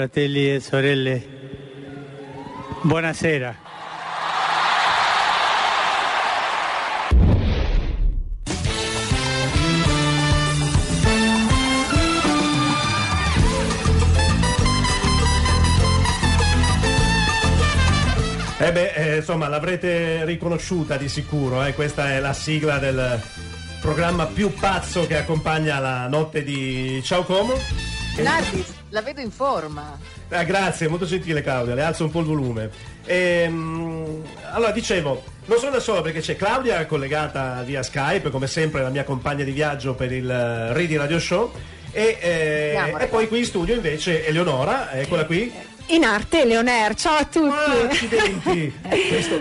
fratelli e sorelle, buonasera. Eh beh, eh, insomma, l'avrete riconosciuta di sicuro, eh? questa è la sigla del programma più pazzo che accompagna la notte di Ciao Como. Nardi, la vedo in forma. Ah, grazie, molto gentile Claudia, le alzo un po' il volume. Ehm, allora, dicevo, non sono da solo perché c'è Claudia collegata via Skype, come sempre la mia compagna di viaggio per il uh, Ready Radio Show. E, eh, Andiamo, e poi qui in studio invece Eleonora, eccola qui. In arte Leoner, ciao a tutti. Ah, accidenti!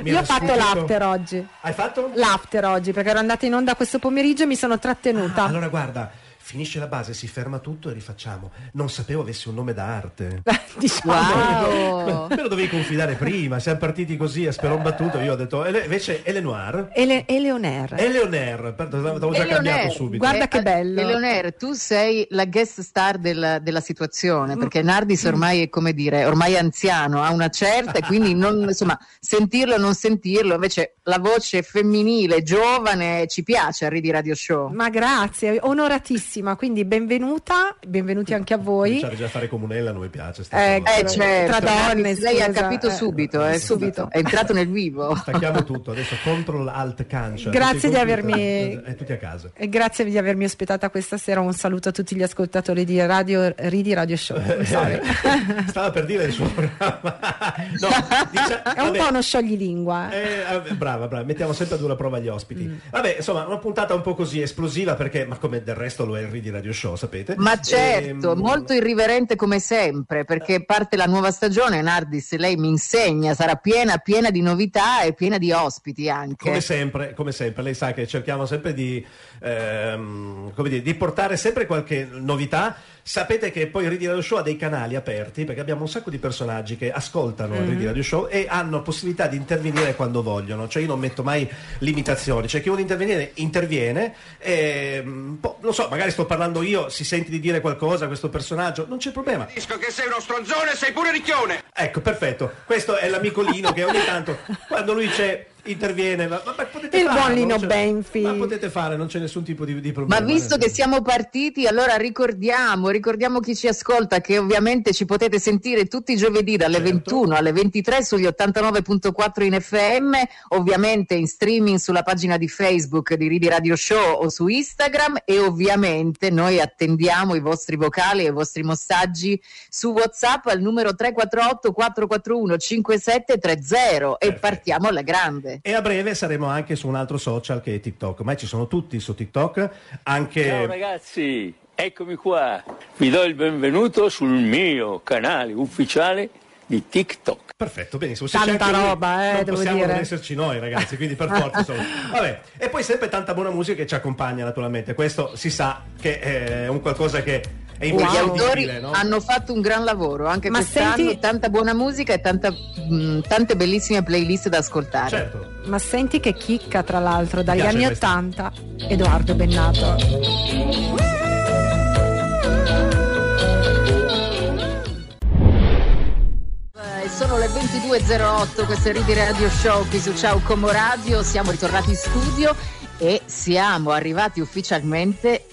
Io ho fatto l'after oggi. Hai fatto? L'after oggi perché ero andata in onda questo pomeriggio e mi sono trattenuta. Ah, allora guarda, finisce la base, si ferma tutto e rifacciamo. Non sapevo avessi un nome d'arte. diciamo. Wow. Me lo dovevi confidare prima, siamo partiti così a speron battuto, io ho detto, ele- invece Eleonore, Ele- Eleoner. Eleonore, perdon, l'avevo già cambiato subito. Guarda che Eh, bello. Eleonore, tu sei la guest star della, della situazione, perché Nardis ormai è come dire, ormai è anziano, ha una certa, e quindi non, insomma, sentirlo o non sentirlo, invece la voce femminile, giovane, ci piace a Ridi Radio Show. Ma grazie, onoratissima, quindi benvenuta, benvenuti anche a voi. Cominciare già a fare comunella non mi piace. Eh, cosa. Eh, certo, tra donne, lei ha capito eh. subito, eh, subito, è entrato nel vivo. Stacchiamo tutto, adesso control alt cancia. Grazie di avermi- E tutti a casa. E grazie di avermi ospitata questa sera. Un saluto a tutti gli ascoltatori di Radio Ridi Radio Show. Eh. Stava per dire il suo programma. No, dice- È un vabbè, po' uno scioglilingua. eh. Eh, eh, brava, brava, mettiamo sempre a dura prova gli ospiti. Mm. Vabbè, insomma, una puntata un po' così esplosiva perché, ma come del resto lo è il Ridi Radio Show, sapete? Ma certo, Ehm, molto irriverente come sempre, perché parte la nuova stagione, Nardis, lei mi insegna, sarà piena, piena di novità e piena di ospiti anche. Come sempre, come sempre, lei sa che cerchiamo sempre di, ehm, come dire, di portare sempre qualche novità. Sapete che poi il Ridi Radio Show ha dei canali aperti perché abbiamo un sacco di personaggi che ascoltano il Ridi Radio Show e hanno possibilità di intervenire quando vogliono. Cioè, io non metto mai limitazioni. Cioè, chi vuole intervenire, interviene. E, mm, po- non so, magari sto parlando io, si sente di dire qualcosa a questo personaggio, non c'è problema. Capisco che sei uno stronzone e sei pure ricchione. Ecco, perfetto. Questo è l'amico Lino che ogni tanto, quando lui c'è, interviene. Ma, ma- ma potete Il farlo, buon Lino Benfi. Ma potete fare, non c'è nessun tipo di, di Ma problema. visto nel che siamo partiti, allora ricordiamo, ricordiamo chi ci ascolta che ovviamente ci potete sentire tutti i giovedì dalle Certo. 21 alle 23 sugli 89.4 in FM, ovviamente in streaming sulla pagina di Facebook di Ridi Radio Show o su Instagram e ovviamente noi attendiamo i vostri vocali e i vostri messaggi su WhatsApp al numero 348 441 5730 e partiamo alla grande. E a breve saremo anche su un altro social che è TikTok. Ormai ci sono tutti su TikTok, anche. Ciao ragazzi, eccomi qua. Vi do il benvenuto sul mio canale ufficiale di TikTok. Perfetto, benissimo. Se Tanta c'è anche lui, roba, eh, non devo possiamo dire. non esserci noi, ragazzi, quindi per forza. insomma. Vabbè, e poi sempre tanta buona musica che ci accompagna, naturalmente. Questo si sa che è un qualcosa che è Gli Wow. autori invisibile, no? hanno fatto un gran lavoro anche Ma quest'anno, senti- tanta buona musica e tanta, mh, tante bellissime playlist da ascoltare. Certo. Ma senti che chicca, tra l'altro, dagli anni questa? 80. Edoardo Bennato. Eh, Sono le 22.08, questo è Ridi Radio Show qui su Ciao Como Radio, siamo ritornati in studio e siamo arrivati ufficialmente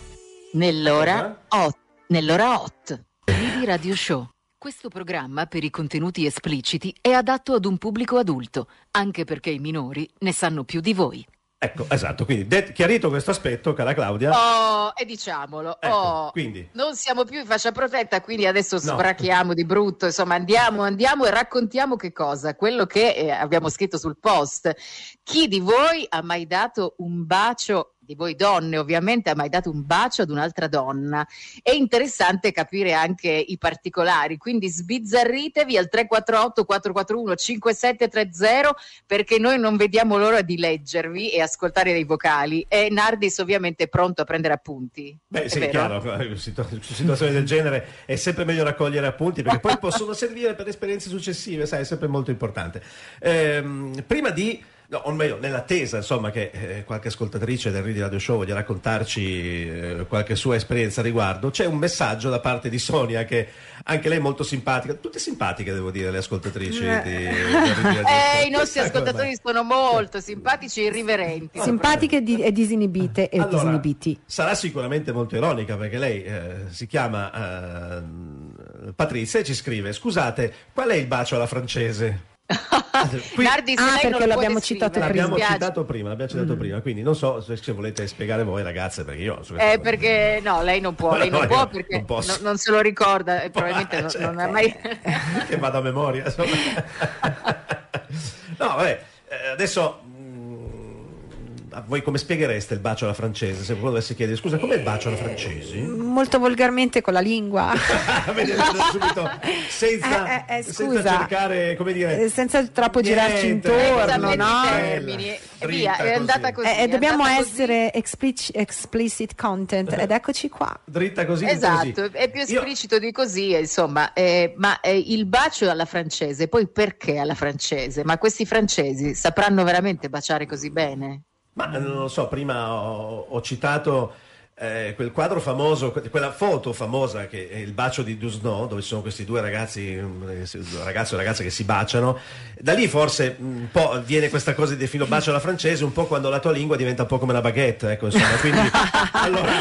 nell'ora 8. Nell'ora 8. Ridi Radio Show. Questo programma per i contenuti espliciti è adatto ad un pubblico adulto, anche perché i minori ne sanno più di voi. Ecco, esatto. Quindi, det- chiarito questo aspetto, cara Claudia. Oh, e diciamolo, Ecco, oh, quindi. non siamo più in fascia protetta, quindi adesso No. sbrachiamo di brutto, insomma andiamo, andiamo e raccontiamo che cosa? Quello che eh, abbiamo scritto sul post. Chi di voi ha mai dato un bacio, di voi donne ovviamente, ha mai dato un bacio ad un'altra donna? È interessante capire anche i particolari, quindi sbizzarritevi al 348 441 5730 perché noi non vediamo l'ora di leggervi e ascoltare dei vocali e Nardis ovviamente è pronto a prendere appunti. Beh, È sì, vero? chiaro, su situazioni del genere è sempre meglio raccogliere appunti perché poi possono servire per esperienze successive, sai, è sempre molto importante. Ehm, prima di No, o meglio, nell'attesa insomma, che eh, qualche ascoltatrice del Ridi Radio Show voglia raccontarci eh, qualche sua esperienza a riguardo, c'è un messaggio da parte di Sonia che anche lei è molto simpatica, tutte simpatiche devo dire le ascoltatrici di, del Ridi Radio Eh, Show. i nostri ascoltatori mai. sono molto simpatici e irriverenti. Simpatiche e di- e disinibite e Allora, disinibiti. sarà sicuramente molto ironica perché lei eh, si chiama eh, Patrizia e ci scrive scusate qual è il bacio alla francese? Qui- Nardi, Ah, perché l'abbiamo citato L'abbiamo citato prima, l'abbiamo citato Mm. prima, quindi non so se se volete spiegare voi ragazze perché io Eh, perché no, lei non può, lei non No, può perché non posso. no- non se lo ricorda e probabilmente non, Cioè, non ha mai... che vado a memoria. insomma. no, vabbè, eh, adesso voi come spieghereste il bacio alla francese? Se qualcuno dovesse chiedere, scusa, com'è il bacio alla francese? Molto volgarmente con la lingua. Vedete subito, senza, Eh, eh, eh, senza cercare, come dire, Eh, senza troppo girarci niente, intorno, Senza mezzi no? termini. Via, è così. andata così. Eh, eh, dobbiamo andata così. essere explic- explicit content ed eccoci qua. dritta così. Esatto, così. è più Io- esplicito di così, eh, insomma, eh, ma eh, il bacio alla francese, poi perché alla francese? Ma questi francesi sapranno veramente baciare così bene? Ma eh, non lo so, prima ho, ho citato eh, quel quadro famoso, que- quella foto famosa che è il bacio di Dusno, dove ci sono questi due ragazzi, un ragazzo e ragazza che si baciano. Da lì forse un po' viene questa cosa di definire bacio alla francese, un po' quando la tua lingua diventa un po' come una baguette, ecco, insomma, quindi allora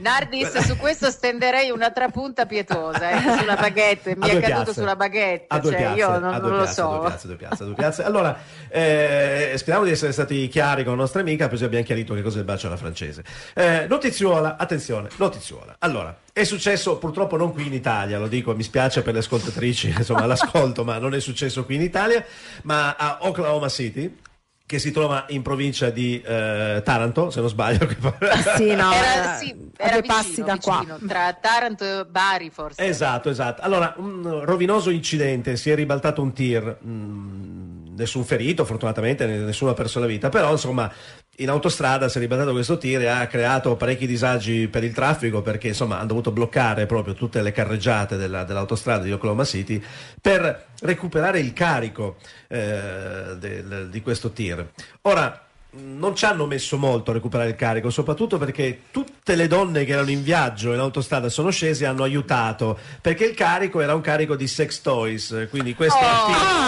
Nardis, su questo stenderei un'altra punta pietosa, eh, sulla baguette, mi è caduto piazze. sulla baguette, A cioè piazze, io non, non lo piazze, due so. a due piazze, a due piazze. Allora, eh, speriamo di essere stati chiari con la nostra amica, così abbiamo chiarito che cos'è il bacio alla francese. Eh, notiziola, attenzione, notiziola. Allora, è successo purtroppo non qui in Italia, lo dico, mi spiace per le ascoltatrici, insomma, l'ascolto, ma non è successo qui in Italia, ma a Oklahoma City che si trova in provincia di eh, Taranto, se non sbaglio. Sì, no, Era, eh, sì, a era due vicino, passi da qua. vicino, tra Taranto e Bari forse. Esatto, esatto. Allora, un rovinoso incidente, si è ribaltato un tir, mm, nessun ferito, fortunatamente nessuno ha perso la vita, però insomma in autostrada si è ribaltato questo tir e ha creato parecchi disagi per il traffico perché insomma hanno dovuto bloccare proprio tutte le carreggiate della- dell'autostrada di Oklahoma City per recuperare il carico eh, del- di questo tir. Ora, non ci hanno messo molto a recuperare il carico, soprattutto perché tutte le donne che erano in viaggio in autostrada sono scese e hanno aiutato, perché il carico era un carico di sex toys, quindi questo Oh,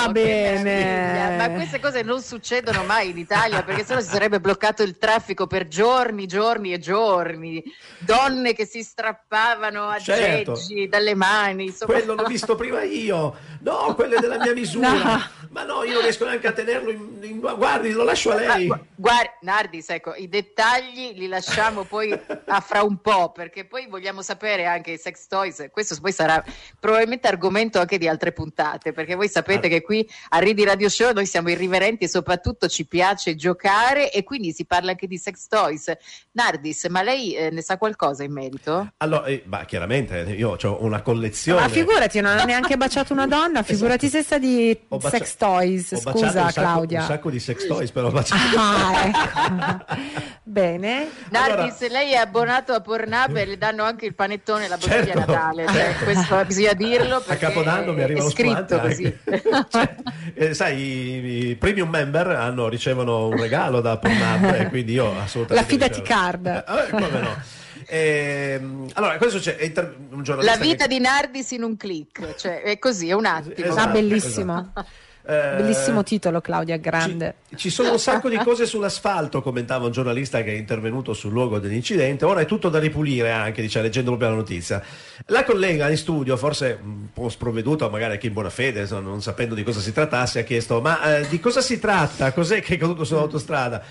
Ah, bene. Ma queste cose non succedono mai in Italia perché sennò si sarebbe bloccato il traffico per giorni, giorni e giorni. Donne che si strappavano Certo. aggeggi dalle mani. Insomma. quello l'ho visto prima io, no, quello è della mia misura, No. ma no, io non riesco neanche a tenerlo, in, in- guardi, lo lascio a Ah, lei. gu- Guardi, Nardis, ecco, i dettagli li lasciamo poi a fra un po', perché poi vogliamo sapere anche i sex toys. Questo poi sarà probabilmente argomento anche di altre puntate, perché voi sapete Ah. che qui a Ridi Radio Show noi siamo irriverenti e soprattutto ci piace giocare e quindi si parla anche di sex toys. Nardis, ma lei eh, ne sa qualcosa in merito? Allora, eh, ma chiaramente io ho una collezione. Ma figurati, non ha neanche baciato una donna, figurati se sta di bacia- sex toys. Scusa, un sacco, Claudia. Un sacco di sex toys, però ho baciato. Ah, ecco. Bene. Nardis, lei è abbonato a Pornhub e le danno anche il panettone e la bottiglia Certo, Natale. Cioè, certo. questo bisogna dirlo A perché Capodanno mi arriva è lo scritto spumante così. Cioè, eh, sai, i, i premium member hanno, ricevono un regalo da Pornhub e quindi io assolutamente... La fidati ricevo. card. Eh, come no. Ehm, allora, cosa succede? Inter- un La vita che- di Nardis in un click, cioè è così, è un attimo. Esatto, Ah, bellissimo. Eh, Bellissimo titolo, Claudia, grande. Ci, ci sono un sacco di cose sull'asfalto, commentava un giornalista che è intervenuto sul luogo dell'incidente. Ora è tutto da ripulire anche, dice, leggendo proprio la notizia. La collega in studio, forse un po' sprovveduta, magari anche in buona fede, non sapendo di cosa si trattasse, ha chiesto: Ma eh, di cosa si tratta? Cos'è che è caduto sull'autostrada?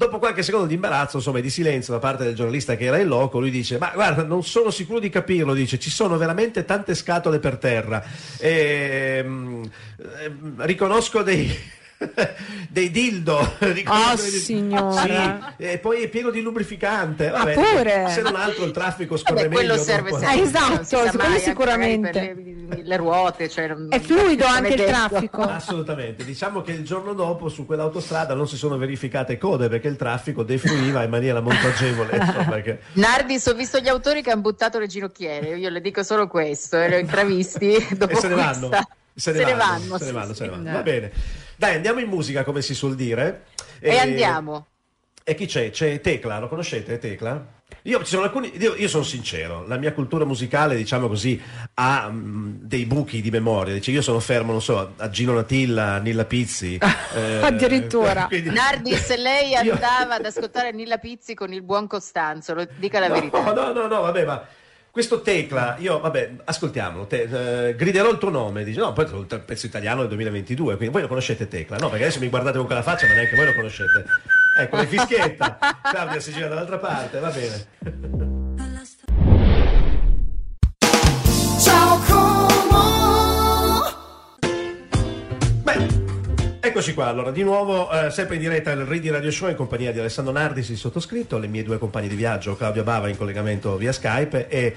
Dopo qualche secondo di imbarazzo, insomma, e di silenzio da parte del giornalista che era in loco, lui dice: Ma guarda, non sono sicuro di capirlo. Dice: Ci sono veramente tante scatole per terra. Ehm, ehm, riconosco dei. dei dildo riconosco Oh, dei- signora. Sì, e poi è pieno di lubrificante Ah, Vabbè, pure? se non altro il traffico Vabbè, scorre quello meglio serve dopo. sempre. Eh, esatto, si quello mai, sicuramente. le, le ruote. Cioè, È fluido anche il traffico. Assolutamente, diciamo che il giorno dopo su quell'autostrada non si sono verificate code perché il traffico defluiva in maniera molto agevole. insomma, che- Nardis, ho visto gli autori che hanno buttato le ginocchiere, io le dico solo questo, e li ho intravisti dopo e se ne vanno. Se ne, Se vanno, vanno, se ne sì, vanno, sì. se ne vanno. Va bene. Dai, andiamo in musica, come si suol dire. E andiamo. E chi c'è? C'è Tecla, lo conoscete Tecla? Io, ci sono alcuni, io, io sono sincero, la mia cultura musicale, diciamo così, ha mm, dei buchi di memoria. Dice, io sono fermo, non so, a Gino Natilla, a Nilla Pizzi. eh, Addirittura. quindi- Nardis, lei Io- andava ad ascoltare Nilla Pizzi con il buon Costanzo, lo dica la no, verità. No, no, no, vabbè, ma questo Tecla, io, vabbè, ascoltiamolo, te- eh, griderò il tuo nome, dice, no, poi è un pezzo italiano del 2022, quindi voi lo conoscete Tecla, no, perché adesso mi guardate con quella faccia, ma neanche voi lo conoscete. Ecco, le fischietta, Claudia si gira dall'altra parte, va bene. Eccoci qua, allora, di nuovo, eh, sempre in diretta al Ready Radio Show in compagnia di Alessandro Nardis, il sottoscritto, le mie due compagne di viaggio, Claudia Bava in collegamento via Skype e...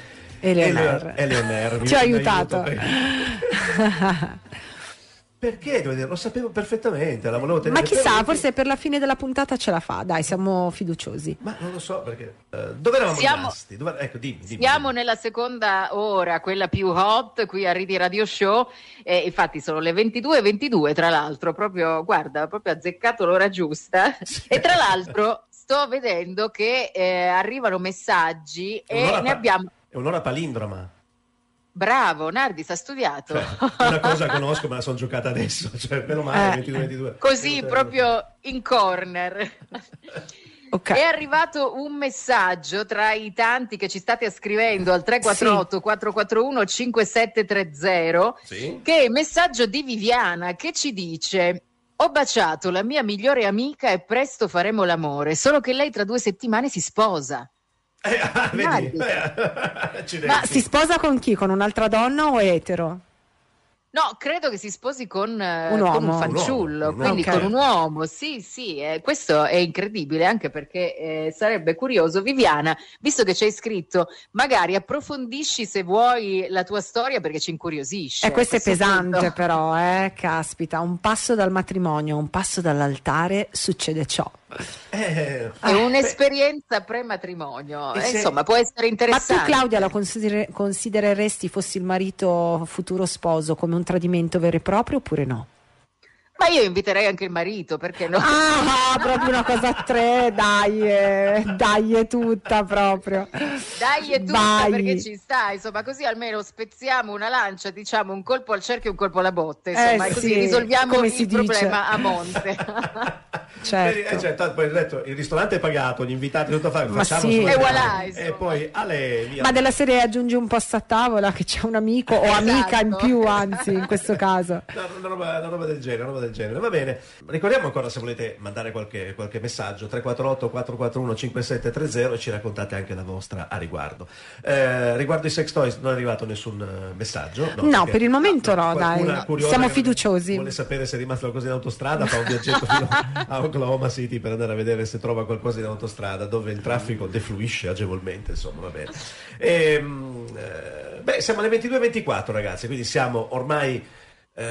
Mi- Ci ha aiutato. perché- lo sapevo perfettamente, la volevo tenere Ma chissà, per- forse per la fine della puntata ce la fa. Dai, siamo fiduciosi. Ma non lo so perché. eh, dove eravamo Siamo- rimasti? Dove- Ecco, dimmi, dimmi. Siamo dimmi. nella seconda ora, quella più hot, qui a Ridi Radio Show, e infatti sono le 22.22 tra l'altro, proprio, guarda, proprio azzeccato l'ora giusta, e tra l'altro sto vedendo che eh, arrivano messaggi e ne pa- abbiamo... È un'ora palindroma. Bravo, Nardis ha studiato. Cioè, una cosa conosco, me la sono giocata adesso. Cioè, meno male, Eh. 22-22. Così, proprio in corner. Ok. È arrivato un messaggio tra i tanti che ci state scrivendo al 348 441 5730 Sì? che è il messaggio di Viviana che ci dice ho baciato la mia migliore amica e presto faremo l'amore, solo che lei tra due settimane si sposa. Eh, ah, vedi? Eh. Ma si sposa con chi? Con un'altra donna o è etero? No, credo che si sposi con, eh, Un con uomo. un Un fanciullo, uomo, quindi ok. con un uomo. Sì, sì, eh, questo è incredibile anche perché eh, sarebbe curioso. Viviana, visto che ci hai scritto, magari approfondisci se vuoi la tua storia perché ci incuriosisce. Eh, questo è pesante punto. però, eh, caspita, un passo dal matrimonio, un passo dall'altare, succede ciò. Eh, È un'esperienza pre-matrimonio, eh, se- insomma può essere Ma interessante. tu Claudia lo considere- considereresti fossi il marito futuro sposo come un tradimento vero e proprio oppure no? Ma io inviterei anche il marito, perché no? Ah, proprio una cosa a tre, dai, eh, dai è tutta proprio. Dai, è tutta Vai. perché ci sta, insomma, così almeno spezziamo una lancia, diciamo un colpo al cerchio e un colpo alla botte, insomma, Eh, così sì, risolviamo come il si dice. problema a monte. Certo. Eh, cioè, tanto poi detto, il ristorante è pagato, gli invitati tutto a fare, Ma facciamo sì. E voilà. E poi Ale, via. Ma della serie aggiungi un posto a tavola che c'è un amico o amica in Esatto. più, anzi, in questo caso. No, una, roba, una roba del genere, una roba del genere. Va bene. Ricordiamo ancora se volete mandare qualche, qualche messaggio 348 441 5730 e ci raccontate anche la vostra a riguardo. Eh, riguardo i sex toys non è arrivato nessun eh, messaggio. No, perché- per il momento no, qualcuna dai. Siamo fiduciosi. Vuole sapere se è rimasto qualcosa in autostrada, fa un viaggetto fino a Oklahoma City per andare a vedere se trova qualcosa in autostrada dove il traffico defluisce agevolmente, insomma, va bene. Ehm, eh, beh, siamo alle 22.24 ragazzi, quindi siamo ormai eh,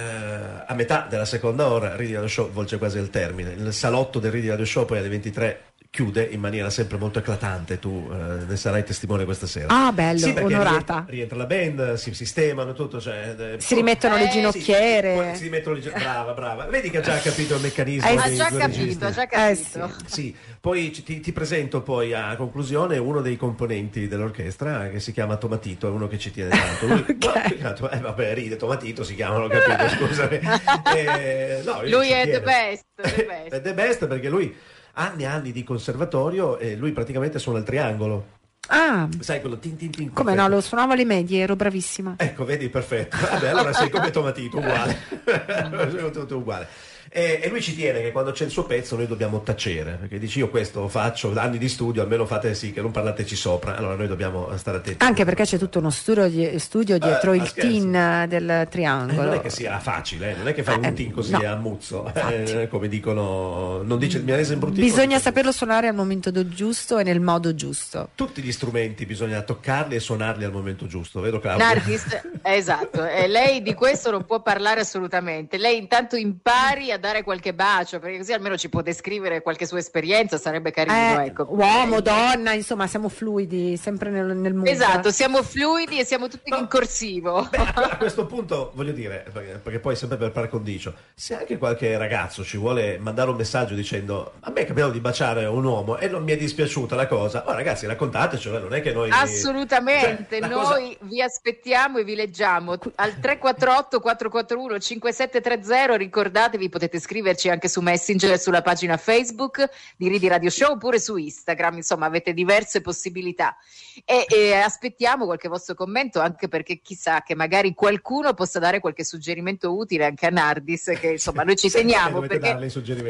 a metà della seconda ora, Ridi Radio Show volge quasi al termine. Il salotto del Ridi Radio Show poi alle 23 chiude in maniera sempre molto eclatante, tu eh, ne sarai testimone questa sera. Ah, bello, Sì, onorata. Rientra, rientra la band, si sistemano tutto, cioè, eh, Si rimettono le Eh, sì, ginocchiere. poi si rimettono le gi- brava, brava. Vedi che ha già capito il meccanismo Eh, ha già capito, ha già Eh, capito. Sì, poi ti, ti presento poi a conclusione uno dei componenti dell'orchestra che si chiama Tomatito, è uno che ci tiene tanto. Lui, Ok. no, più che altro- eh, vabbè, ride, Tomatito si chiama, capito, scusami. Eh, no, Lui è tiene. the best, the best. È the best perché lui anni e anni di conservatorio e lui praticamente suona il triangolo. Ah, Sai quello tin tin tin. come no, lo suonavo alle medie, ero bravissima. Ecco, vedi, perfetto. Vabbè, allora sei come Tomatito, uguale. Sei tutto uguale. E, e lui ci tiene che quando c'è il suo pezzo noi dobbiamo tacere, perché dici io questo faccio, anni di studio, almeno fate sì che non parlateci sopra, allora noi dobbiamo stare attenti. Anche perché c'è tutto uno studio, di- studio dietro ah, il tin eh, del Eh, triangolo. non è che sia facile, eh, non è che fai Eh, un team così no. a muzzo, eh, come dicono, non dice il milanese imbrutito. Bisogna saperlo suonare al momento giusto e nel modo giusto. Tutti gli strumenti bisogna toccarli e suonarli al momento giusto, vero Claudio? Nardis, esatto, e lei di questo non può parlare assolutamente. Lei intanto impari a dare qualche bacio, perché così almeno ci può descrivere qualche sua esperienza, sarebbe carino, Eh, ecco. uomo, donna, insomma, siamo fluidi, sempre nel, nel mondo. Esatto, siamo fluidi e siamo tutti No. in corsivo. Beh, a questo punto voglio dire, perché, perché poi sempre per par condicio, se anche qualche ragazzo ci vuole mandare un messaggio dicendo a me è capitato di baciare un uomo e non mi è dispiaciuta la cosa, oh ragazzi raccontatecelo, non è che noi... Assolutamente, Cioè, noi vi aspettiamo e vi leggiamo al 348 441 5730, ricordatevi potete scriverci anche su Messenger sulla pagina Facebook di Ridi Radio Show oppure su Instagram, insomma avete diverse possibilità e, e aspettiamo qualche vostro commento anche perché chissà che magari qualcuno possa dare qualche suggerimento utile anche a Nardis che insomma noi ci teniamo perché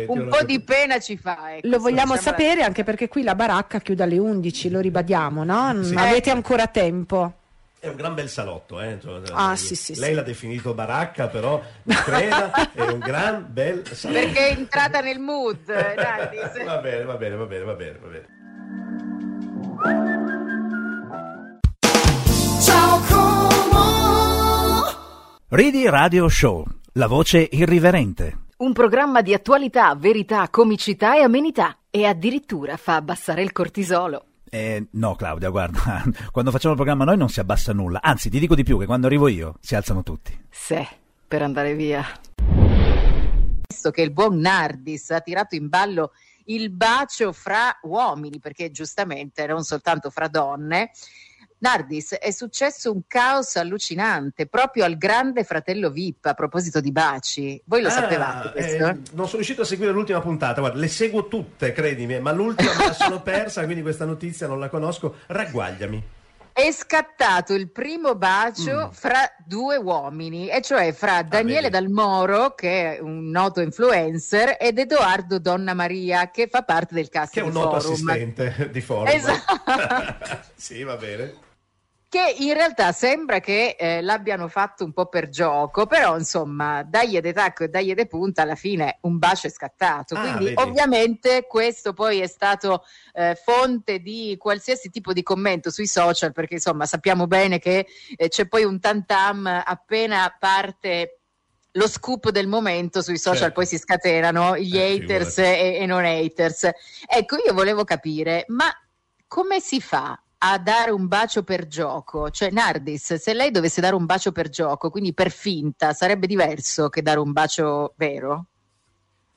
un po' di pena ci fa. ecco, Lo vogliamo sapere anche perché qui la baracca chiude alle 11, lo ribadiamo, no? Sì. Avete ancora tempo. È un gran bel salotto, eh? cioè, Ah, eh, sì, sì, Lei sì. l'ha definito baracca, però mi creda, è un gran bel salotto. Perché è entrata nel mood, eh, Nardis. va bene, va bene, va bene, va bene, va bene. Ciao Como. Ridi Radio Show, la voce irriverente. Un programma di attualità, verità, comicità e amenità. E addirittura fa abbassare il cortisolo. Eh, no, Claudia, guarda, quando facciamo il programma noi non si abbassa nulla. Anzi, ti dico di più, che quando arrivo io si alzano tutti. Se, per andare via. visto che il buon Nardis ha tirato in ballo il bacio fra uomini, perché giustamente non soltanto fra donne. Nardis, è successo un caos allucinante proprio al grande fratello VIP a proposito di baci. Voi lo Ah, sapevate questo? eh, non sono riuscito a seguire l'ultima puntata, guarda, le seguo tutte, credimi, ma l'ultima me la sono persa, quindi questa notizia non la conosco. Ragguagliami. È scattato il primo bacio Mm. fra due uomini, e cioè fra Daniele vedi. Dalmoro, che è un noto influencer, ed Edoardo Donna Maria, che fa parte del cast Che è un noto Forum. assistente di forum. Esatto. sì, va bene. Che in realtà sembra che eh, l'abbiano fatto un po' per gioco, però insomma, dagli de tacco e dagli de punta, alla fine un bacio è scattato. Ah, Quindi vedi. ovviamente questo poi è stato eh, fonte di qualsiasi tipo di commento sui social, perché insomma sappiamo bene che eh, c'è poi un tantam appena parte lo scoop del momento sui social Certo. poi si scatenano gli Eh, haters e, e non haters. Ecco, io volevo capire, ma come si fa a dare un bacio per gioco? Cioè, Nardis, se lei dovesse dare un bacio per gioco, quindi per finta, sarebbe diverso che dare un bacio vero?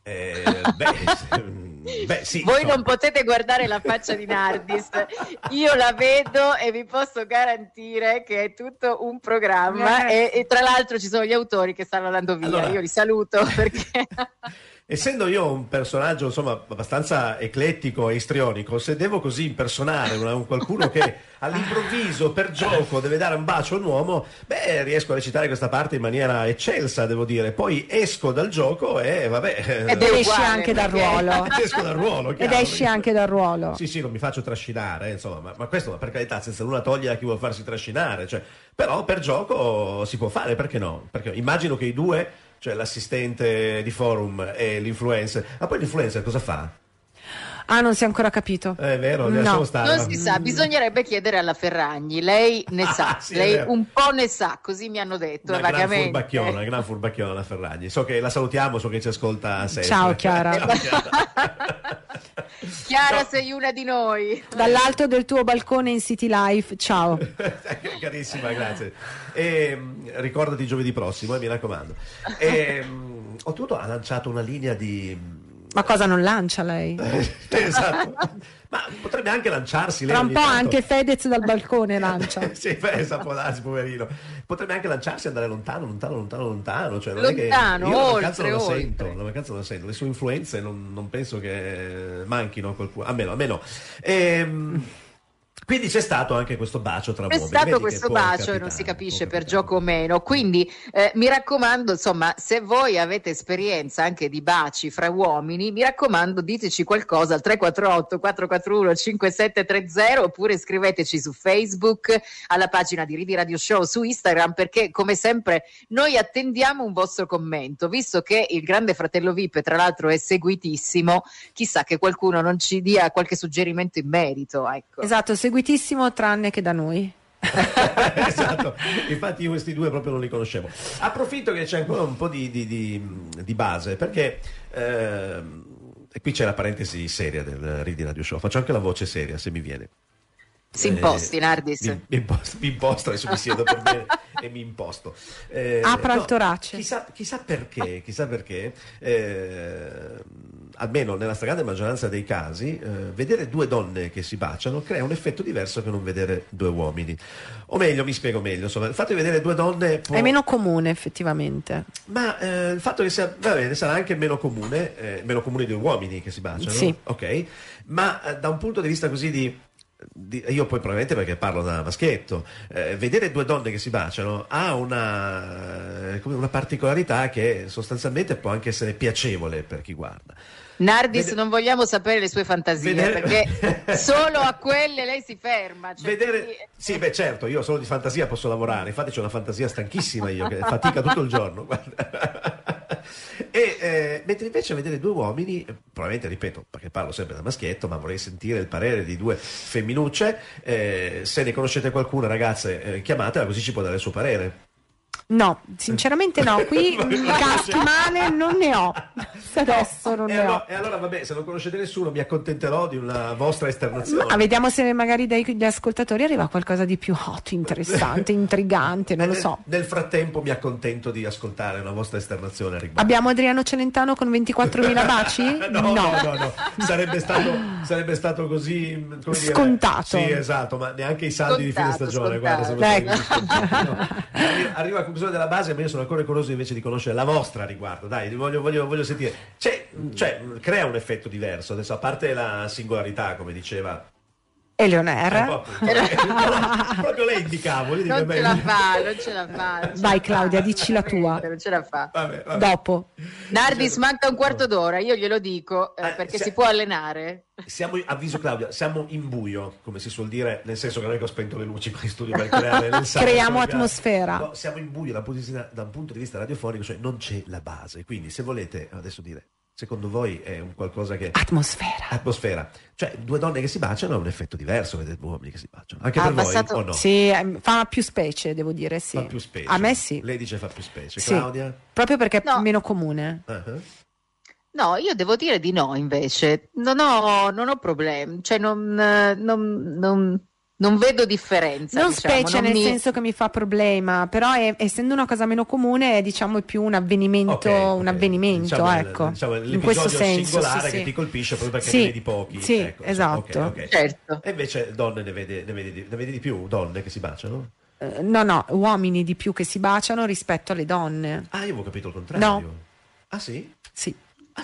Eh, beh, beh, sì. Voi insomma. non potete guardare la faccia di Nardis, io la vedo e vi posso garantire che è tutto un programma e, e tra l'altro ci sono gli autori che stanno andando via, Allora- io li saluto perché... Essendo io un personaggio insomma abbastanza eclettico e istrionico, se devo così impersonare una- un qualcuno che all'improvviso per gioco deve dare un bacio a un uomo, beh, riesco a recitare questa parte in maniera eccelsa, devo dire. Poi esco dal gioco e vabbè. Ed Ed esci anche dal ruolo. esco dal ruolo, Ed esci anche dal ruolo. Sì, sì, non mi faccio trascinare, insomma, ma, ma questo per carità, senza nulla togliere a chi vuole farsi trascinare, cioè, però per gioco si può fare, perché no? Perché immagino che i due, cioè l'assistente di forum e l'influencer, ma poi l'influencer cosa fa? Ah, non si è ancora capito. Eh, È vero, No. Non si sa, bisognerebbe chiedere alla Ferragni, lei ne Ah, sa, sì, è lei un po' ne sa, così mi hanno detto Una gran furbacchiona, una gran furbacchiona la Ferragni. So che la salutiamo, so che ci ascolta sempre. Ciao, Chiara. Ciao, Chiara. Chiara, sei una di noi. Dall'alto del tuo balcone in City Life, ciao. Carissima, grazie. E, mh, ricordati giovedì prossimo, eh, mi raccomando. E, mh, oltretutto ha lanciato una linea di... Ma cosa non lancia lei? esatto. Ma potrebbe anche lanciarsi lei Tra un po' tanto. anche Fedez dal balcone lancia. sì, pensa, può darsi, poverino. Potrebbe anche lanciarsi e andare lontano, lontano, lontano, lontano. Cioè, non è che- io la oltre, non la oltre. sento, la mancanza non la sento. Le sue influenze non, non penso che manchino a qualcuno, a me no, a me no. Ehm, quindi c'è stato anche questo bacio tra È uomini. stato Vedi questo bacio e non si capisce per gioco o meno. Quindi eh, mi raccomando, insomma, se voi avete esperienza anche di baci fra uomini, mi raccomando, diteci qualcosa al 348 441 5730 oppure scriveteci su Facebook alla pagina di Ridi Radio Show su Instagram perché come sempre noi attendiamo un vostro commento, visto che il Grande Fratello VIP tra l'altro è seguitissimo, chissà che qualcuno non ci dia qualche suggerimento in merito, ecco. Esatto, seguitissimo tranne che da noi. esatto, infatti io questi due proprio non li conoscevo. Approfitto che c'è ancora un po' di, di- di- di base, perché ehm, e qui c'è la parentesi seria del Ridi Radio Show, faccio anche la voce seria se mi viene. Si imposti, Nardis. Mi, mi imposto, mi imposto, adesso mi siedo per bene e mi imposto. Eh, Apra il torace. Chissà, chissà perché, chissà perché eh, almeno nella stragrande maggioranza dei casi, eh, vedere due donne che si baciano crea un effetto diverso che non vedere due uomini. O meglio, mi spiego meglio, insomma, il fatto di vedere due donne può... È meno comune effettivamente. Ma eh, il fatto che sia, va bene, sarà anche meno comune, eh, meno comune di due uomini che si baciano, Sì. ok? Ma eh, da un punto di vista così di, io poi probabilmente perché parlo da maschietto, eh, vedere due donne che si baciano ha una, eh, una particolarità che sostanzialmente può anche essere piacevole per chi guarda. Nardis, Vede- non vogliamo sapere le sue fantasie, Vedere- perché solo a quelle lei si ferma. cioè, Vedere, quindi- sì, beh, certo, io solo di fantasia posso lavorare. Infatti, c'ho una fantasia stanchissima io, che fatica tutto il giorno. e eh, mentre invece vedere due uomini, probabilmente ripeto, perché parlo sempre da maschietto, ma vorrei sentire il parere di due femminucce. eh, se ne conoscete qualcuna, ragazze, eh, chiamatela così ci può dare il suo parere. No, sinceramente no, qui caschi male non ne ho. Adesso non E ne ho. allora, e allora, vabbè, se non conoscete nessuno, mi accontenterò di una vostra esternazione. Ma vediamo se magari dagli ascoltatori arriva qualcosa di più hot, interessante, intrigante, non lo Nel- so. Nel frattempo mi accontento di ascoltare una vostra esternazione. Abbiamo Adriano Celentano con 24.000 baci? no, no, no, no. Sarebbe, stato, sarebbe stato così come dire, Scontato. Sì, esatto, ma neanche i saldi di fine Scontato, stagione. Guarda, scontato. scontati, no. Arri- Arriva a conclusione della base, ma io sono ancora curioso invece di conoscere la vostra riguardo. Dai, voglio, voglio- voglio sentire. C'è- cioè, crea un effetto diverso. Adesso, a parte la singolarità, come diceva. Eh, Eleonora? proprio, proprio lei dico, Non beh, ce la fa, non ce la fa. non Vai, la Claudia, dici la tua. Non ce la fa. Vabbè, vabbè. Dopo. Nardis manca un quarto d'ora, io glielo dico, eh, Eh, perché se- si può allenare. Siamo, avviso Claudia, siamo in buio, come si suol dire, nel senso che non è che ho spento le luci qua in studio per creare nel salto, Creiamo atmosfera. No, siamo in buio da un, punto di vista, da un punto di vista radiofonico, cioè non c'è la base. Quindi se volete adesso dire, secondo voi è un qualcosa che... Atmosfera. Atmosfera. Cioè due donne che si baciano ha un effetto diverso vedere due uomini che si baciano. Anche Ha per voi abbassato- o no? Sì, ehm, fa più specie, devo dire, sì. Fa più specie. A me sì. Lei dice fa più specie. Sì. Claudia? Proprio perché è No. meno comune. Ah. No, io devo dire di no invece, non ho, non ho problemi, cioè non, non- non- non vedo differenza. Non diciamo, specie non nel mi- senso che mi fa problema, però è- essendo una cosa meno comune è diciamo più un avvenimento, Ok, ok. un avvenimento, Diciamo, il- ecco. diciamo, in questo l'episodio senso. singolare sì, che sì. ti colpisce proprio perché Sì, ne vedi pochi. sì, ecco, esatto. ok, ok. Certo. E invece donne ne vedi, ne vedi di- ne vedi di più, donne che si baciano? Eh, no, no, uomini di più che si baciano rispetto alle donne. Ah, io avevo capito il contrario. No. Ah sì? Sì.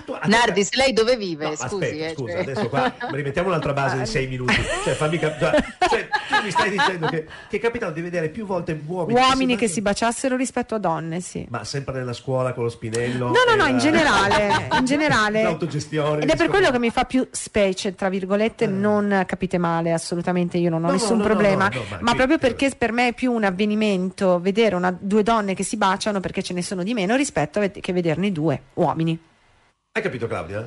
Tu- ah, Nardis, lei dove vive? No, Scusi, aspetta, eh, scusa, cioè- adesso qua rimettiamo un'altra base di sei minuti. Cioè, fammi cap- cioè, cioè, tu mi stai dicendo che, che è capitato di vedere più volte uomini, Uomini che si si baciassero rispetto a donne, sì. Ma sempre nella scuola con lo spinello? No, no, no, la- in generale, in generale. L'autogestione. Ed è per quello che mi fa più specie, tra virgolette, non capite male, assolutamente io non ho Eh. No, no, nessun no, no, problema, no, no, ma ma qui- proprio perché per me è più un avvenimento vedere una- due donne che si baciano perché ce ne sono di meno rispetto a ved- che vederne due uomini. Hai capito, Claudia?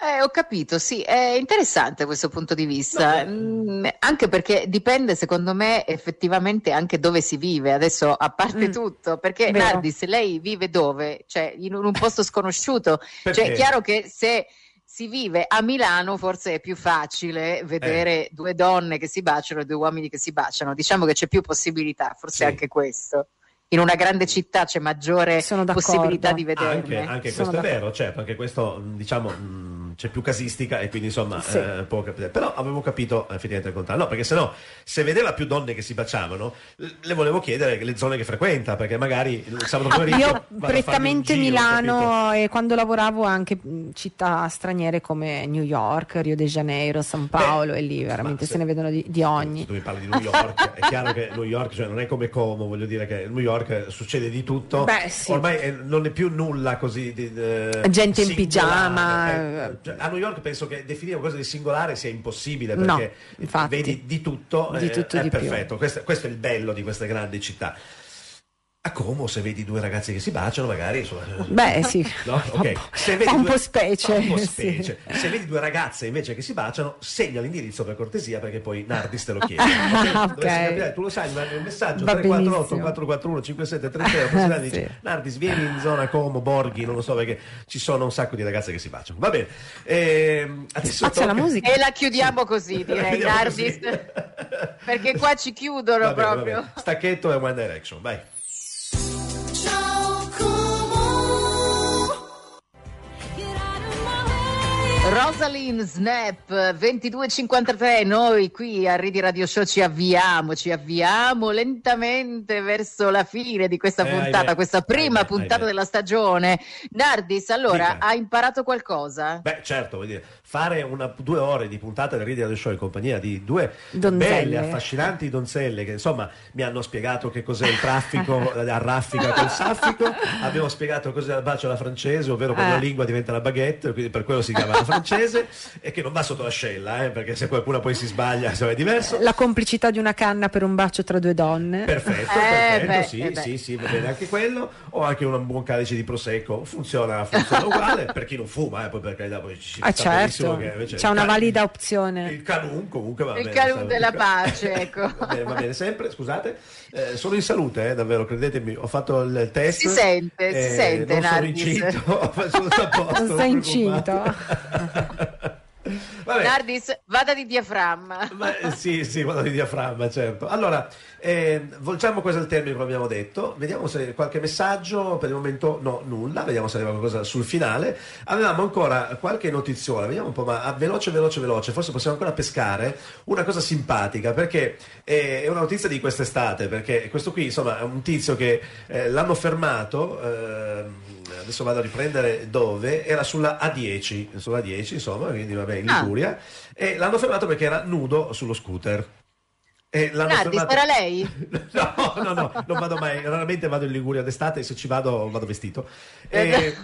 Eh, ho capito, sì, è interessante questo punto di vista, Mm, anche perché dipende secondo me effettivamente anche dove si vive, adesso a parte Mm, tutto, perché vero. Nardis, lei vive dove? Cioè in un un posto sconosciuto, Perché? cioè è chiaro che se si vive a Milano forse è più facile vedere Eh. due donne che si baciano e due uomini che si baciano, diciamo che c'è più possibilità, forse Sì. anche questo. In una grande città c'è maggiore possibilità di Anche, vederne. anche Sono questo è vero, certo, anche questo diciamo mh, c'è più casistica e quindi insomma Sì. eh, può capire. Però avevo capito eh, effettivamente il contrario. No, perché sennò se vedeva più donne che si baciavano, le volevo chiedere le zone che frequenta, perché magari il sabato pomeriggio Io prettamente giro, Milano e quando lavoravo anche mh, città straniere come New York, Rio de Janeiro, San Paolo e lì veramente se- se ne vedono di, di ogni. Se tu mi parli di New York, è chiaro che New York cioè, non è come Como, voglio dire che New York succede di tutto. Beh, sì. Ormai è- non è più nulla così. Di, eh, Gente in singolare. pigiama, Eh, cioè, a New York penso che definire qualcosa di singolare sia impossibile No, perché infatti. vedi di tutto, Di eh, tutto è di perfetto. Questo, questo è il bello di queste grandi città. A Como, se vedi due ragazzi che si baciano, magari insomma, Beh, sì. No? Fa un Ok. po'- Se vedi un due- po' specie, un po' sì. specie. Se vedi due ragazze invece che si baciano, segna l'indirizzo per cortesia perché poi Nardis te lo chiede. Ok? Ah, tu lo sai, mandi un messaggio Va 348 benissimo. 441 5730 così dici, Sì. Nardis vieni in zona Como, Borghi, non lo so perché ci sono un sacco di ragazze che si baciano. Va bene. Ehm, adesso tocca- musica. E la chiudiamo così, La direi, chiudiamo Nardis. così. Perché qua ci chiudono Va bene, proprio. bene. Stacchetto e One Direction, vai. Rosalind Snap 22.53 noi qui a Ridi Radio Show ci avviamo ci avviamo lentamente verso la fine di questa Eh, puntata ahimè. questa prima Ahimè, puntata ahimè. della stagione Nardis allora Dica. ha imparato qualcosa? Beh, certo, voglio dire, fare una, due ore di puntata del Ridi Radio Show in compagnia di due Donzelle. belle, affascinanti donzelle che insomma mi hanno spiegato che cos'è il traffico a raffica col saffico, abbiamo spiegato cos'è il bacio alla francese, ovvero quando Eh. la lingua diventa la baguette, quindi per quello si chiama la francese, e che non va sotto l'ascella, eh, perché se qualcuno poi si sbaglia è diverso. La complicità di una canna per un bacio tra due donne. Perfetto, Eh, perfetto, beh, sì, eh sì, sì, va bene anche quello. O anche un buon calice di prosecco, funziona, funziona uguale per chi non fuma, eh, poi per carità poi ci Ah, sta benissimo certo. che invece C'è il una valida opzione. Il canun comunque va Il bene. canun sa- della pace, ecco. Va bene, va bene sempre, scusate. Eh, sono in salute, eh, davvero, credetemi, ho fatto il test. Si sente, si eh, sente, non sono incinto, sono a posto, Non sei preoccupate. Vabbè. Nardis vada di diaframma Ma, eh, sì, sì, quello di diaframma, certo. Allora, eh, volgiamo questo al termine, come abbiamo detto. Vediamo se qualche messaggio, per il momento no, nulla. Vediamo se arriva qualcosa sul finale. Avevamo ancora qualche notiziola, vediamo un po', ma ah, veloce, veloce, veloce. Forse possiamo ancora pescare una cosa simpatica, perché eh, è una notizia di quest'estate, perché questo qui, insomma, è un tizio che eh, l'hanno fermato. ehm, Adesso vado a riprendere dove era sulla A10, sulla A10 insomma, quindi vabbè in Ah. Liguria, e l'hanno fermato perché era nudo sullo scooter. E l'hanno Nardis fermato- era lei? No, no, no, non vado mai, raramente vado in Liguria d'estate, se ci vado vado vestito. Eh, E-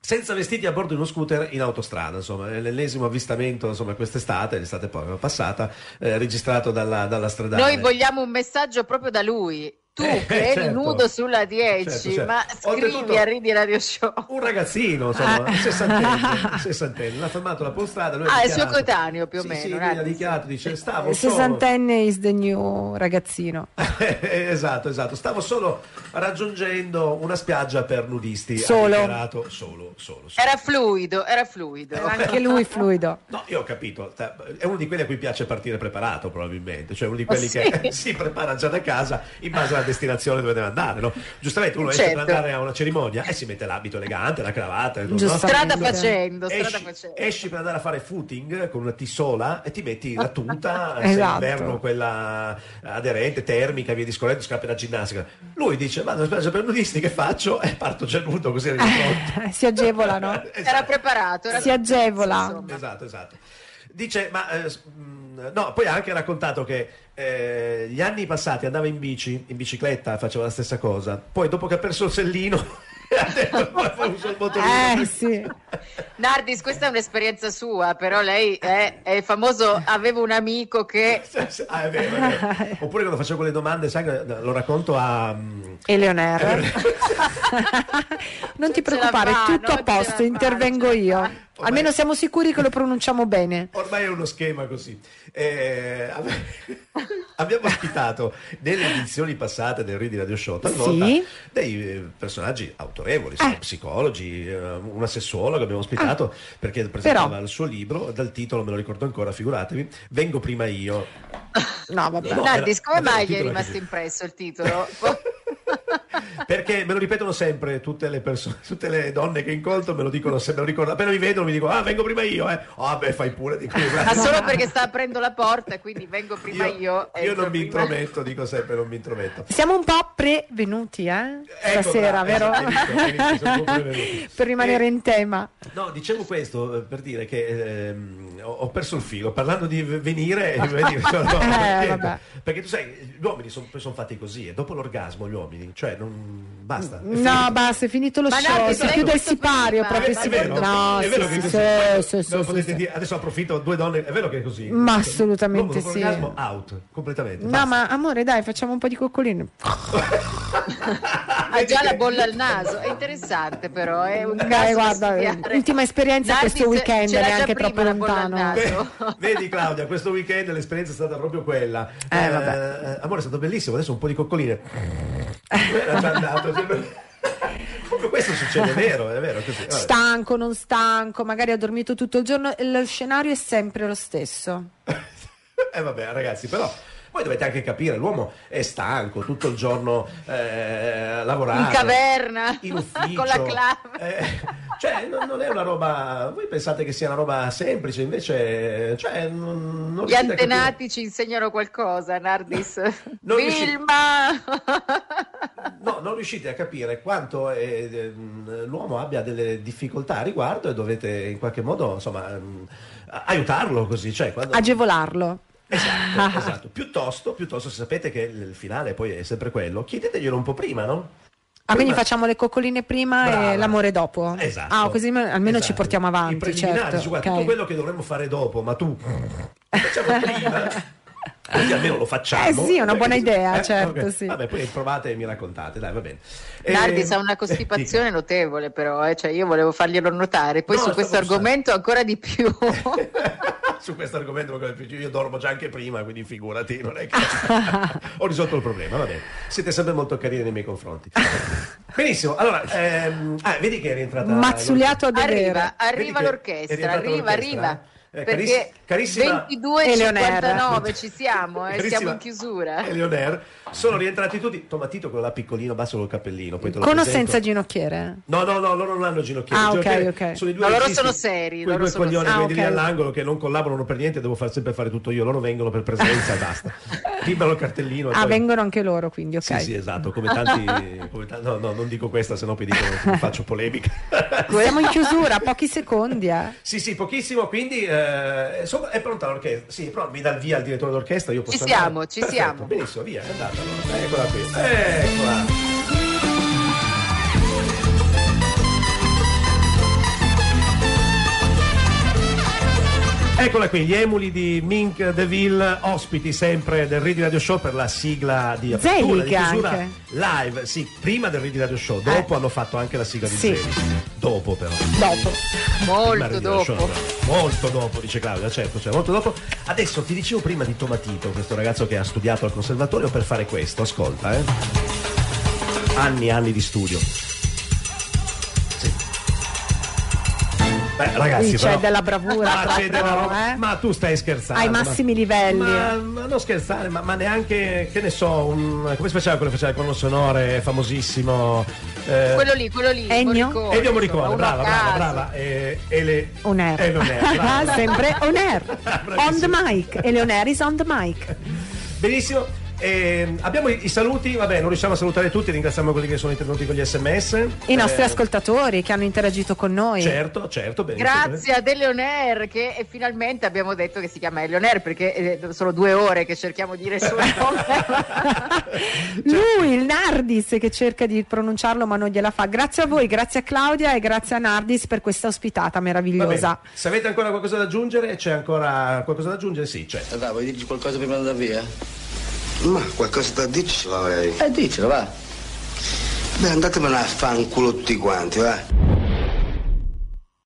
senza vestiti a bordo di uno scooter in autostrada, insomma, l'ennesimo avvistamento insomma, quest'estate, l'estate poi passata, eh, registrato dalla, dalla stradale. Noi vogliamo un messaggio proprio da lui. Tu Eh, che eri certo. nudo sulla 10, Certo, certo. ma Oltretutto- scrivi a Ridi Radio Show. Un ragazzino, insomma, sessantenne, sessantenne, l'ha fermato alla strada. lui ha Ah, è il suo coetaneo, più o Sì, meno, Sì, lui ha dichiarato, dice, stavo solo... Sessantenne is the new ragazzino. esatto, esatto. Stavo solo raggiungendo una spiaggia per nudisti. Ha Solo. dichiarato solo, solo. solo. Era fluido, era fluido. Era anche lui fluido. No, io ho capito, è uno di quelli a cui piace partire preparato probabilmente, cioè uno di quelli sì. che si prepara già da casa in base alla destinazione dove deve andare, no? Giustamente uno esce Certo. per andare a una cerimonia e si mette l'abito elegante, la cravatta, tutto, no? Giusto. Strada facendo, strada Esci, facendo. esci per andare a fare footing con una tissola e ti metti la tuta, Esatto. inverno quella aderente, termica, via discorrendo, scarpe da ginnastica. Lui dice, vado in spiaggia per nudisti, che faccio? E parto già nudo così arrivo pronto. si agevolano. Era preparato. Era Si agevola. Insomma. Esatto, esatto. Dice, ma eh, mh, no, poi ha anche raccontato che eh, gli anni passati andava in bici, in bicicletta, faceva la stessa cosa. Poi dopo che ha perso il sellino, ha detto, "Poi uso il motorino. Eh sì. Nardis, questa è un'esperienza sua, però lei è, è famoso, aveva un amico che... Ah, è vero, è vero. Oppure quando facevo quelle domande, sai, lo racconto a... mh, Eleonora. non ti preoccupare, fa, tutto a posto, intervengo io. Fa. Almeno siamo sicuri che lo pronunciamo bene. Ormai è uno schema così. Eh, ab- abbiamo ospitato nelle edizioni passate del Ridi Radio Show talvolta Sì. dei eh, personaggi autorevoli, Eh. psicologi, eh, una sessuologa abbiamo ospitato perché presentava Però. il suo libro, dal titolo me lo ricordo ancora, figuratevi, Vengo prima io. No, vabbè. No, Nardis, come mai gli è rimasto impresso il titolo? Perché me lo ripetono sempre tutte le persone, tutte le donne che incontro me lo dicono sempre, me lo ricordano. appena mi vedono mi dicono ah vengo prima io, eh. Ah beh fai pure, dico io, Ma solo perché sta aprendo la porta, quindi vengo prima io. io entro non mi prima. intrometto, dico sempre non mi intrometto. Siamo un po' prevenuti, eh? Ecco, Stasera, vero? po' prevenuti. per rimanere Eh, in tema. No, dicevo questo eh, per dire che ehm, ho, perso il filo parlando di venire venire, sono- Eh, perché, perché tu sai, gli uomini sono fatti così e dopo l'orgasmo gli uomini, cioè non, basta. È No, finito. basta, è finito lo Ma show, Nardi, si chiude il sipario prima, proprio. è si- vero? No, è vero sì, che è sì, così. sì, sì, sì, potete sì. dire- adesso approfitto due donne è vero che è così Ma assolutamente L'uomo dopo sì. l'orgasmo, out completamente No, basta. ma amore, dai, facciamo un po' di coccoline. Ha già la bolla al naso, è interessante però, è un Dai, guarda, ultima esperienza Nardis questo weekend, ce l'ha già neanche prima troppo la bolla al lontano. naso. Vedi Claudia, questo weekend l'esperienza è stata proprio quella. Eh, vabbè. eh, amore, è stato bellissimo, adesso un po' di coccoline. Andato, sempre- questo succede, è vero, è vero. Così. Stanco, non stanco, magari ha dormito tutto il giorno, lo scenario è sempre lo stesso. Eh vabbè, ragazzi, però voi dovete anche capire, l'uomo è stanco tutto il giorno eh, a lavorare. In caverna, in ufficio. con la clave. Eh, cioè, non, non è una roba. Voi pensate che sia una roba semplice, invece. Cioè, non, non Gli antenati ci insegnano qualcosa, Nardis. No, non riuscite a capire quanto eh, ehm, l'uomo abbia delle difficoltà a riguardo e dovete in qualche modo, insomma, ehm, aiutarlo così. Cioè, quando... Agevolarlo. Esatto, esatto. Piuttosto, piuttosto, se sapete che il finale poi è sempre quello, chiedeteglielo un po' prima, no? Ah, quindi Prima- facciamo le coccoline prima Brava. e l'amore dopo. Esatto. Ah, così almeno almeno ci Esatto. portiamo I avanti, preliminari, certo. su, guarda, ok. tutto quello che dovremmo fare dopo, ma tu facciamo prima. Così almeno lo facciamo. Eh sì, è una buona Eh, idea, eh, certo, ok. sì. Vabbè, poi provate e mi raccontate, dai, va bene. Eh, Nardis ha una costipazione notevole però, eh, cioè io volevo farglielo notare, poi No, su questo argomento ancora di più. su questo argomento ancora di più, io dormo già anche prima, quindi figurati, non è che ho risolto il problema, va bene. Siete sempre molto carini nei miei confronti. Benissimo, allora, ehm, ah, vedi che è rientrata Mazzuliato a dovere. Arriva, arriva l'orchestra, arriva, l'orchestra? arriva. Eh, perché cariss- carissima 22.59 ci siamo, eh, siamo in chiusura. Eleonore, sono rientrati tutti. Tomatito quello là piccolino, basso col cappellino. Poi Con o senza ginocchiere? No, no, no, loro non hanno ginocchiere. Ah, I ok, ginocchieri ok. Sono i due No, loro sono seri, Quei loro due sono coglioni seri. Ah, vedi lì ok. all'angolo che non collaborano per niente, devo fare sempre fare tutto io. Loro vengono per presenza e basta. Libero il cartellino. Ah, poi- vengono anche loro, quindi ok. Sì, sì, esatto, come tanti... come ta- no, no, non dico questa, sennò poi mi faccio polemica. Siamo in chiusura, pochi secondi. Eh. Sì, sì, pochissimo, quindi eh, insomma, è pronta l'orchestra. Sì, però mi dà il via il direttore d'orchestra, io posso Ci andare? siamo, ci Perfetto, siamo. Benissimo, via, è andata. allora. Eccola qui. Eccola. Eccola qui, gli emuli di Mink DeVille, ospiti sempre del Ready Radio Show per la sigla di apertura, di chiusura anche. live, sì, prima del Ready Radio Show, dopo hanno fatto anche la sigla di Sì. Zelig. Dopo però. Dopo. Molto dopo. Show, molto dopo, dice Claudia, certo, cioè, molto dopo. Adesso ti dicevo prima di Tomatito, questo ragazzo che ha studiato al conservatorio per fare questo, ascolta, eh. Anni e anni di studio. Beh, ragazzi, Qui c'è però- della bravura, Ma, c'è della roba- eh. ma tu stai scherzando. Ai ma- massimi livelli. Ma, ma non scherzare, ma, ma neanche, che ne so, un, come si faceva quello che faceva il colonno sonore famosissimo? eh, Quello lì, quello lì. Ennio? Morricone, Ennio Morricone, brava, brava, brava. E, e le... On air. E. Sempre on air. On the mic. Eleonore is on the mic. Benissimo. Ehm, abbiamo i, i saluti, vabbè, non riusciamo a salutare tutti, ringraziamo quelli che sono intervenuti con gli sms. I nostri Eh, ascoltatori che hanno interagito con noi. Certo, certo, benissimo. Grazie ad Eleoner che finalmente abbiamo detto che si chiama Eleoner perché eh, sono due ore che cerchiamo di dire il suo nome. Lui, il Nardis, che cerca di pronunciarlo ma non gliela fa. Grazie a voi, grazie a Claudia e grazie a Nardis per questa ospitata bene. meravigliosa. Se avete ancora qualcosa da aggiungere, c'è ancora qualcosa da aggiungere? Sì, c'è. Va, vuoi dirci qualcosa prima di andare via? Ma qualcosa da dirci ce l'avrei. Eh, dicelo, va. Beh, andatevene a fanculo tutti quanti, va.